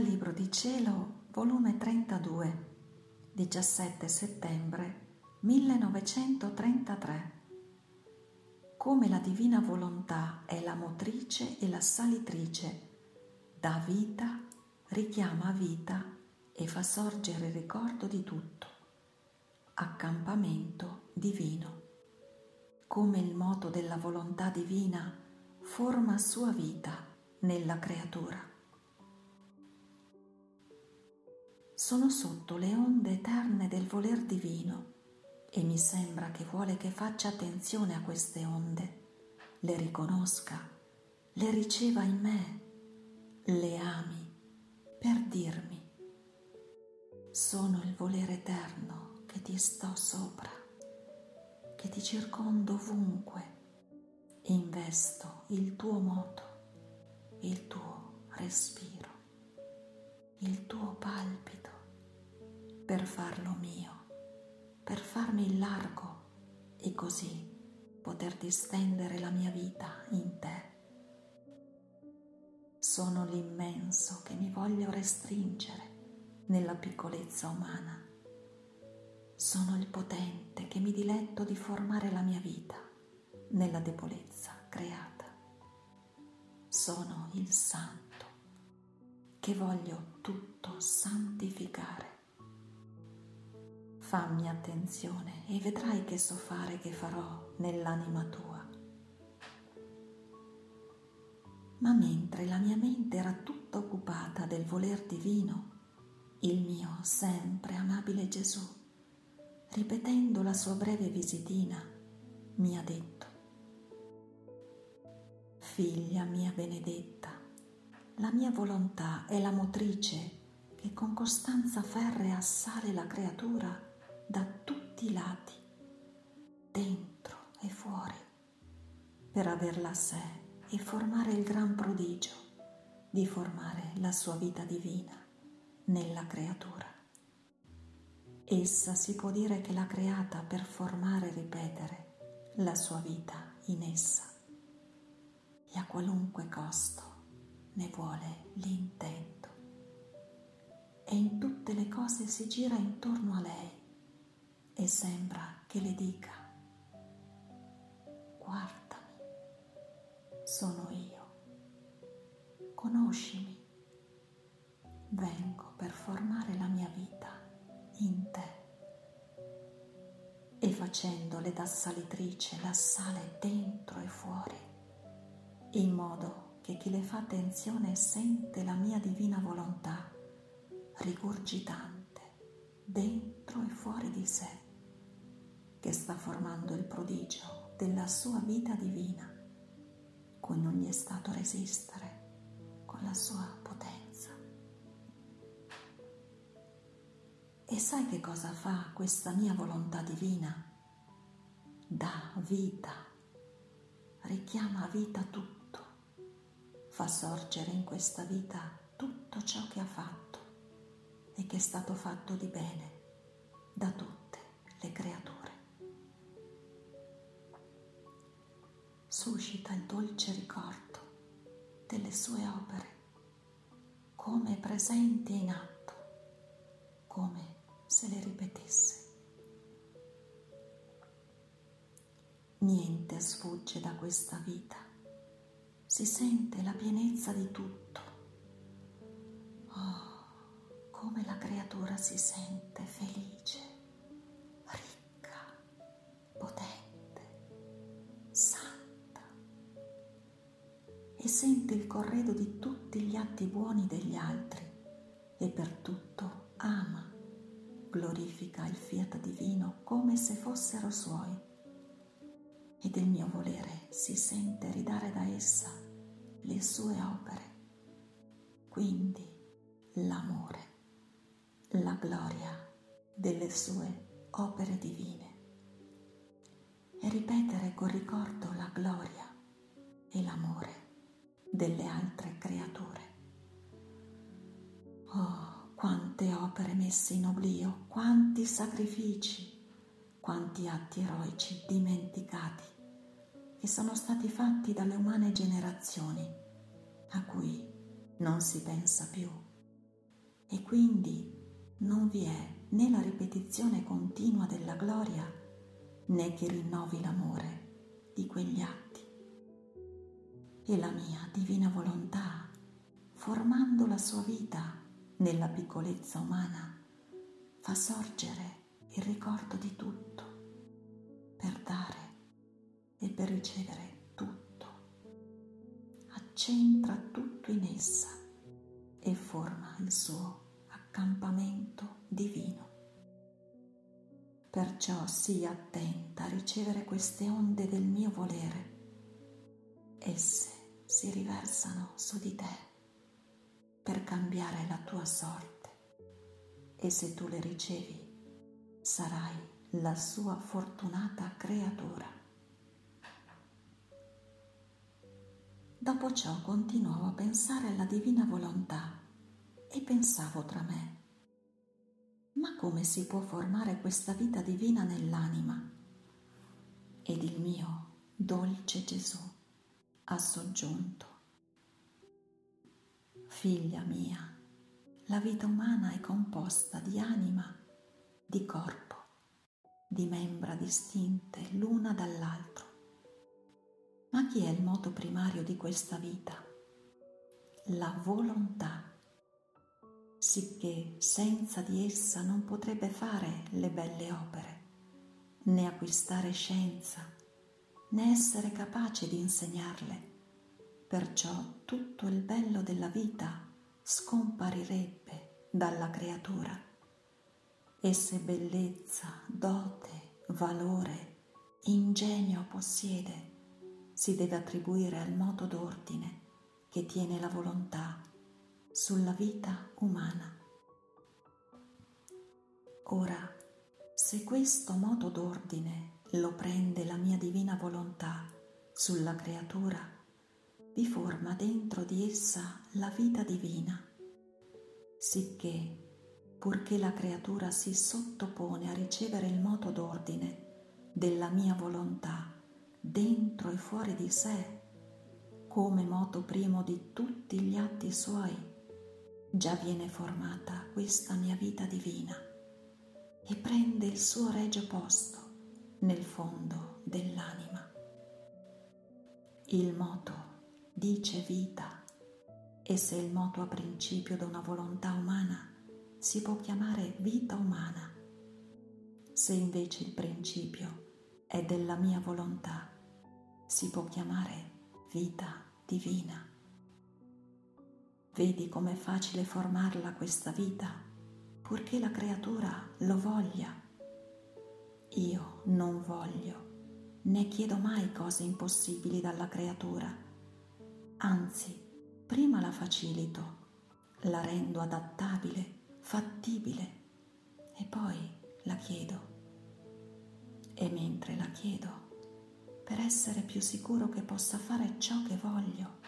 Dal Libro di Cielo, volume 32, 17 settembre 1933. Come la divina volontà è la motrice e la salitrice, dà vita, richiama vita e fa sorgere il ricordo di tutto. Accampamento divino. Come il moto della volontà divina forma sua vita nella creatura. Sono sotto le onde eterne del voler divino e mi sembra che vuole che faccia attenzione a queste onde, le riconosca, le riceva in me, le ami per dirmi, sono il volere eterno che ti sto sopra, che ti circondo ovunque investo il tuo moto, il tuo respiro, il tuo palpito per farlo mio, per farmi largo e così poter distendere la mia vita in te. Sono l'immenso che mi voglio restringere nella piccolezza umana. Sono il potente che mi diletto di formare la mia vita nella debolezza creata. Sono il santo che voglio tutto santificare Fammi attenzione e vedrai che so fare che farò nell'anima tua. Ma mentre la mia mente era tutta occupata del voler divino, il mio sempre amabile Gesù, ripetendo la sua breve visitina, mi ha detto, Figlia mia benedetta, la mia volontà è la motrice che con costanza ferrea assale la creatura da tutti i lati, dentro e fuori, per averla a sé e formare il gran prodigio di formare la sua vita divina nella creatura. Essa si può dire che l'ha creata per formare e ripetere la sua vita in essa e a qualunque costo ne vuole l'intento. E in tutte le cose si gira intorno a lei e sembra che le dica, guardami, sono io, conoscimi, vengo per formare la mia vita in te. E facendole da salitrice la sale dentro e fuori, in modo che chi le fa attenzione sente la mia divina volontà rigurgitante dentro e fuori di sé che sta formando il prodigio della sua vita divina, cui non gli è stato resistere con la sua potenza. E sai che cosa fa questa mia volontà divina? Dà vita, richiama a vita tutto, fa sorgere in questa vita tutto ciò che ha fatto e che è stato fatto di bene da tutte le creature. suscita il dolce ricordo delle sue opere, come presenti in atto, come se le ripetesse. Niente sfugge da questa vita, si sente la pienezza di tutto. Oh, come la creatura si sente felice, ricca, potente, sana e sente il corredo di tutti gli atti buoni degli altri e per tutto ama, glorifica il fiat divino come se fossero suoi e del mio volere si sente ridare da essa le sue opere, quindi l'amore, la gloria delle sue opere divine. E ripetere col ricordo la gloria e l'amore delle altre creature. Oh, quante opere messe in oblio, quanti sacrifici, quanti atti eroici dimenticati che sono stati fatti dalle umane generazioni a cui non si pensa più e quindi non vi è né la ripetizione continua della gloria né che rinnovi l'amore di quegli atti. E la mia divina volontà, formando la sua vita nella piccolezza umana, fa sorgere il ricordo di tutto per dare e per ricevere tutto. Accentra tutto in essa e forma il suo accampamento divino. Perciò sii attenta a ricevere queste onde del mio volere. Esse si riversano su di te per cambiare la tua sorte e se tu le ricevi sarai la sua fortunata creatura. Dopo ciò continuavo a pensare alla divina volontà e pensavo tra me, ma come si può formare questa vita divina nell'anima? Ed il mio dolce Gesù ha soggiunto, figlia mia, la vita umana è composta di anima di corpo, di membra distinte l'una dall'altro. Ma chi è il moto primario di questa vita? La volontà, sicché senza di essa non potrebbe fare le belle opere, né acquistare scienza, né essere capace di insegnarle. Perciò tutto il bello della vita scomparirebbe dalla creatura e se bellezza, dote, valore, ingegno possiede, si deve attribuire al moto d'ordine che tiene la volontà sulla vita umana. Ora, se questo moto d'ordine lo prende la mia divina volontà sulla creatura, vi forma dentro di essa la vita divina, sicché purché la creatura si sottopone a ricevere il moto d'ordine della mia volontà dentro e fuori di sé, come moto primo di tutti gli atti suoi, già viene formata questa mia vita divina e prende il suo regio posto nel fondo dell'anima. Il moto dice vita e se il moto ha principio da una volontà umana, si può chiamare vita umana. Se invece il principio è della mia volontà, si può chiamare vita divina. Vedi com'è facile formarla questa vita, purché la creatura lo voglia. Io non voglio, né chiedo mai cose impossibili dalla creatura. Anzi, prima la facilito, la rendo adattabile fattibile e poi la chiedo. E mentre la chiedo, per essere più sicuro che possa fare ciò che voglio,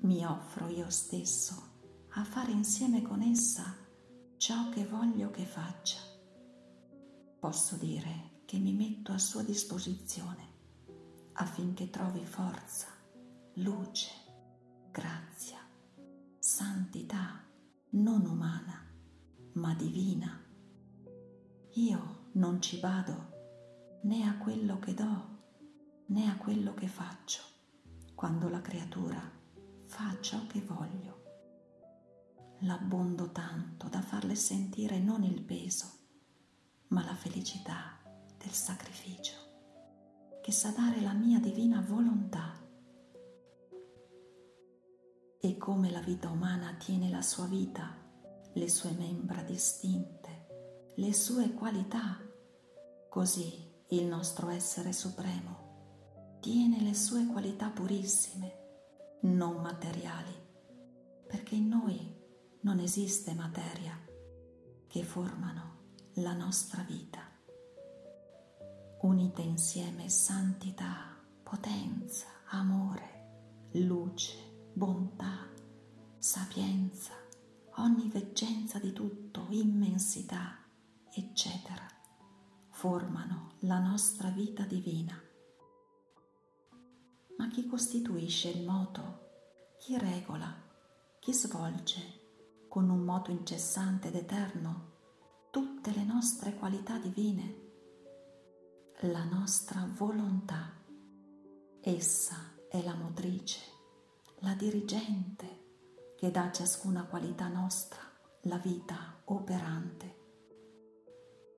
mi offro io stesso a fare insieme con essa ciò che voglio che faccia. Posso dire che mi metto a sua disposizione affinché trovi forza, luce, grazia, santità non umana ma divina. Io non ci vado né a quello che do né a quello che faccio quando la creatura fa ciò che voglio. L'abbondo tanto da farle sentire non il peso, ma la felicità del sacrificio che sa dare la mia divina volontà. E come la vita umana tiene la sua vita le sue membra distinte, le sue qualità. Così il nostro essere supremo tiene le sue qualità purissime, non materiali, perché in noi non esiste materia che formano la nostra vita. Unite insieme santità, potenza, amore, luce, bontà, sapienza, onniveggenza di tutto, immensità, eccetera, formano la nostra vita divina. Ma chi costituisce il moto, chi regola, chi svolge con un moto incessante ed eterno tutte le nostre qualità divine, la nostra volontà. Essa è la motrice, la dirigente che dà a ciascuna qualità nostra la vita operante.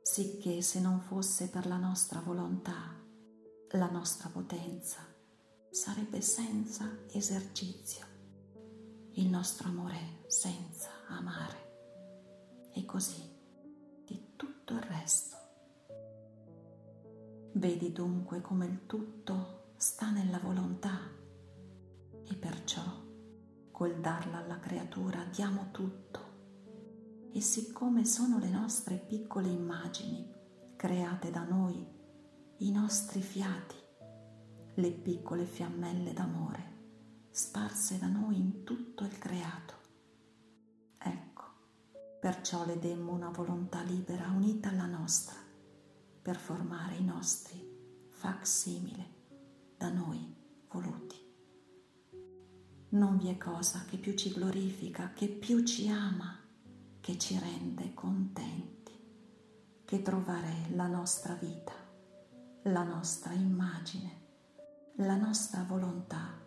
Sicché se non fosse per la nostra volontà, la nostra potenza sarebbe senza esercizio, il nostro amore senza amare. E così di tutto il resto. Vedi dunque come il tutto sta nella volontà. E perciò col darla alla creatura diamo tutto e siccome sono le nostre piccole immagini create da noi, i nostri fiati, le piccole fiammelle d'amore sparse da noi in tutto il creato. Ecco, perciò le demmo una volontà libera unita alla nostra per formare i nostri facsimile da noi voluti. Non vi è cosa che più ci glorifica, che più ci ama, che ci rende contenti, che trovare la nostra vita, la nostra immagine la nostra volontà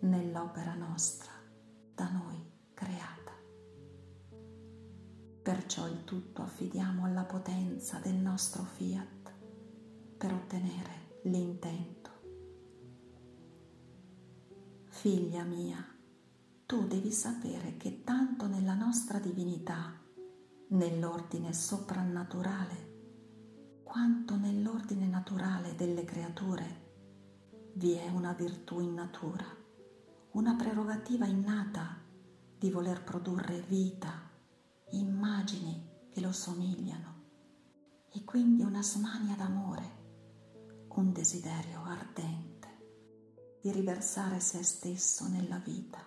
nell'opera nostra da noi creata. Perciò il tutto affidiamo alla potenza del nostro fiat per ottenere l'intento. Figlia mia, tu devi sapere che tanto nostra divinità, nell'ordine soprannaturale, quanto nell'ordine naturale delle creature, vi è una virtù in natura, una prerogativa innata di voler produrre vita, immagini che lo somigliano e quindi una smania d'amore, un desiderio ardente di riversare se stesso nella vita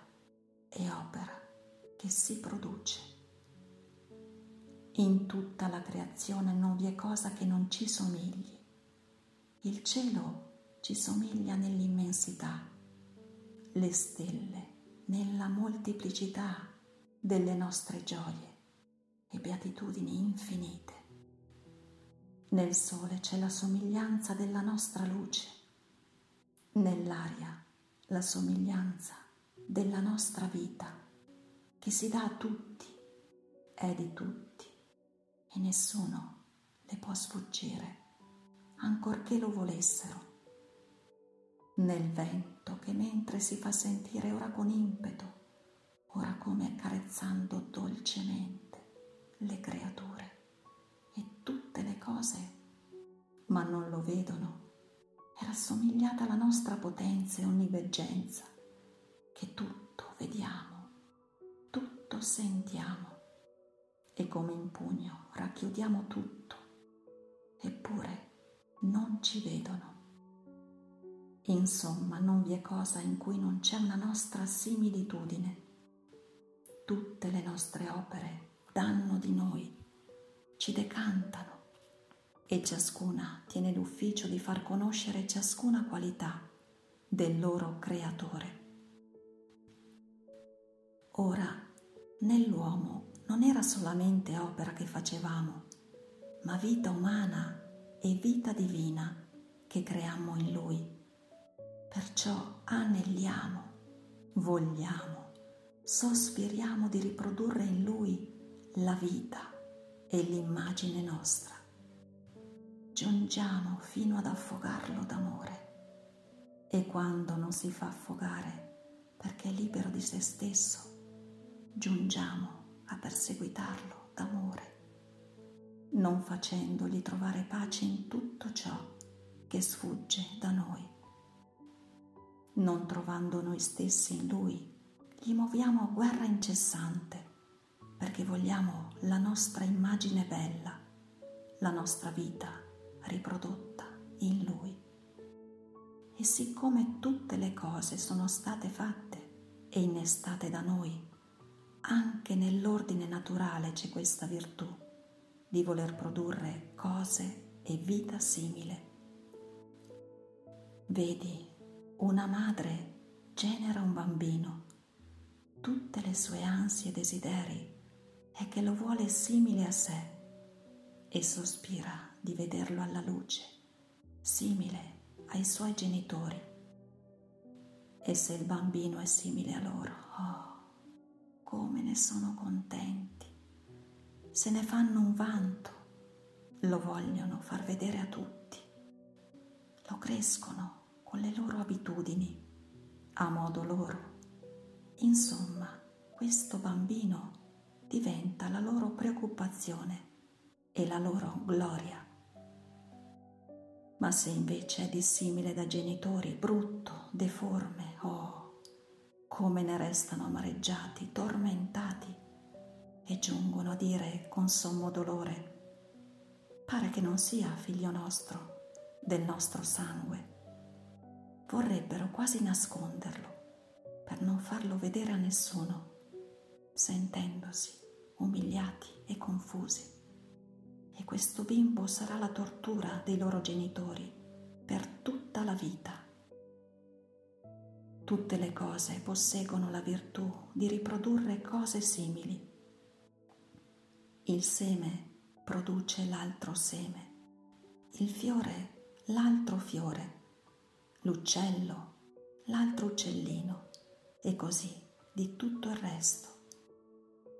e opera che si produce. In tutta la creazione non vi è cosa che non ci somigli. Il cielo ci somiglia nell'immensità, le stelle nella molteplicità delle nostre gioie e beatitudini infinite. Nel sole c'è la somiglianza della nostra luce, nell'aria la somiglianza della nostra vita che si dà a tutti, è di tutti e nessuno le può sfuggire, ancorché lo volessero. Nel vento che mentre si fa sentire ora con impeto, ora come accarezzando dolcemente le creature e tutte le cose, ma non lo vedono, è rassomigliata alla nostra potenza e onniveggenza, che tutto vediamo, tutto sentiamo e come in pugno racchiudiamo tutto, eppure non ci vedono. Insomma, non vi è cosa in cui non c'è una nostra similitudine. Tutte le nostre opere danno di noi, ci decantano e ciascuna tiene l'ufficio di far conoscere ciascuna qualità del loro creatore. Ora, nell'uomo non era solamente opera che facevamo, ma vita umana e vita divina che creammo in lui Perciò anelliamo, vogliamo, sospiriamo di riprodurre in Lui la vita e l'immagine nostra. Giungiamo fino ad affogarlo d'amore e quando non si fa affogare perché è libero di se stesso, giungiamo a perseguitarlo d'amore, non facendogli trovare pace in tutto ciò che sfugge da noi non trovando noi stessi in Lui, gli muoviamo a guerra incessante perché vogliamo la nostra immagine bella, la nostra vita riprodotta in Lui. E siccome tutte le cose sono state fatte e innestate da noi, anche nell'ordine naturale c'è questa virtù di voler produrre cose e vita simile. Vedi una madre genera un bambino. Tutte le sue ansie e desideri è che lo vuole simile a sé e sospira di vederlo alla luce, simile ai suoi genitori. E se il bambino è simile a loro, oh, come ne sono contenti. Se ne fanno un vanto, lo vogliono far vedere a tutti. Lo crescono con le loro abitudini, a modo loro. Insomma, questo bambino diventa la loro preoccupazione e la loro gloria. Ma se invece è dissimile da genitori, brutto, deforme, oh, come ne restano amareggiati, tormentati e giungono a dire con sommo dolore, pare che non sia figlio nostro, del nostro sangue. Vorrebbero quasi nasconderlo per non farlo vedere a nessuno, sentendosi umiliati e confusi e questo bimbo sarà la tortura dei loro genitori per tutta la vita. Tutte le cose posseggono la virtù di riprodurre cose simili. Il seme produce l'altro seme, il fiore l'altro fiore, l'uccello l'altro uccellino e così di tutto il resto.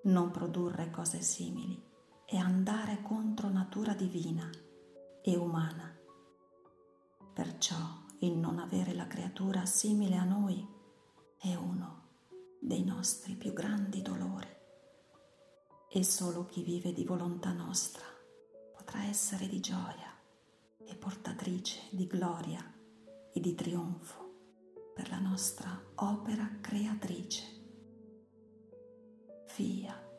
Non produrre cose simili è andare contro natura divina e umana. Perciò il non avere la creatura simile a noi è uno dei nostri più grandi dolori. E solo chi vive di volontà nostra potrà essere di gioia e portatrice di gloria e di trionfo per la nostra opera creatrice. Fiat.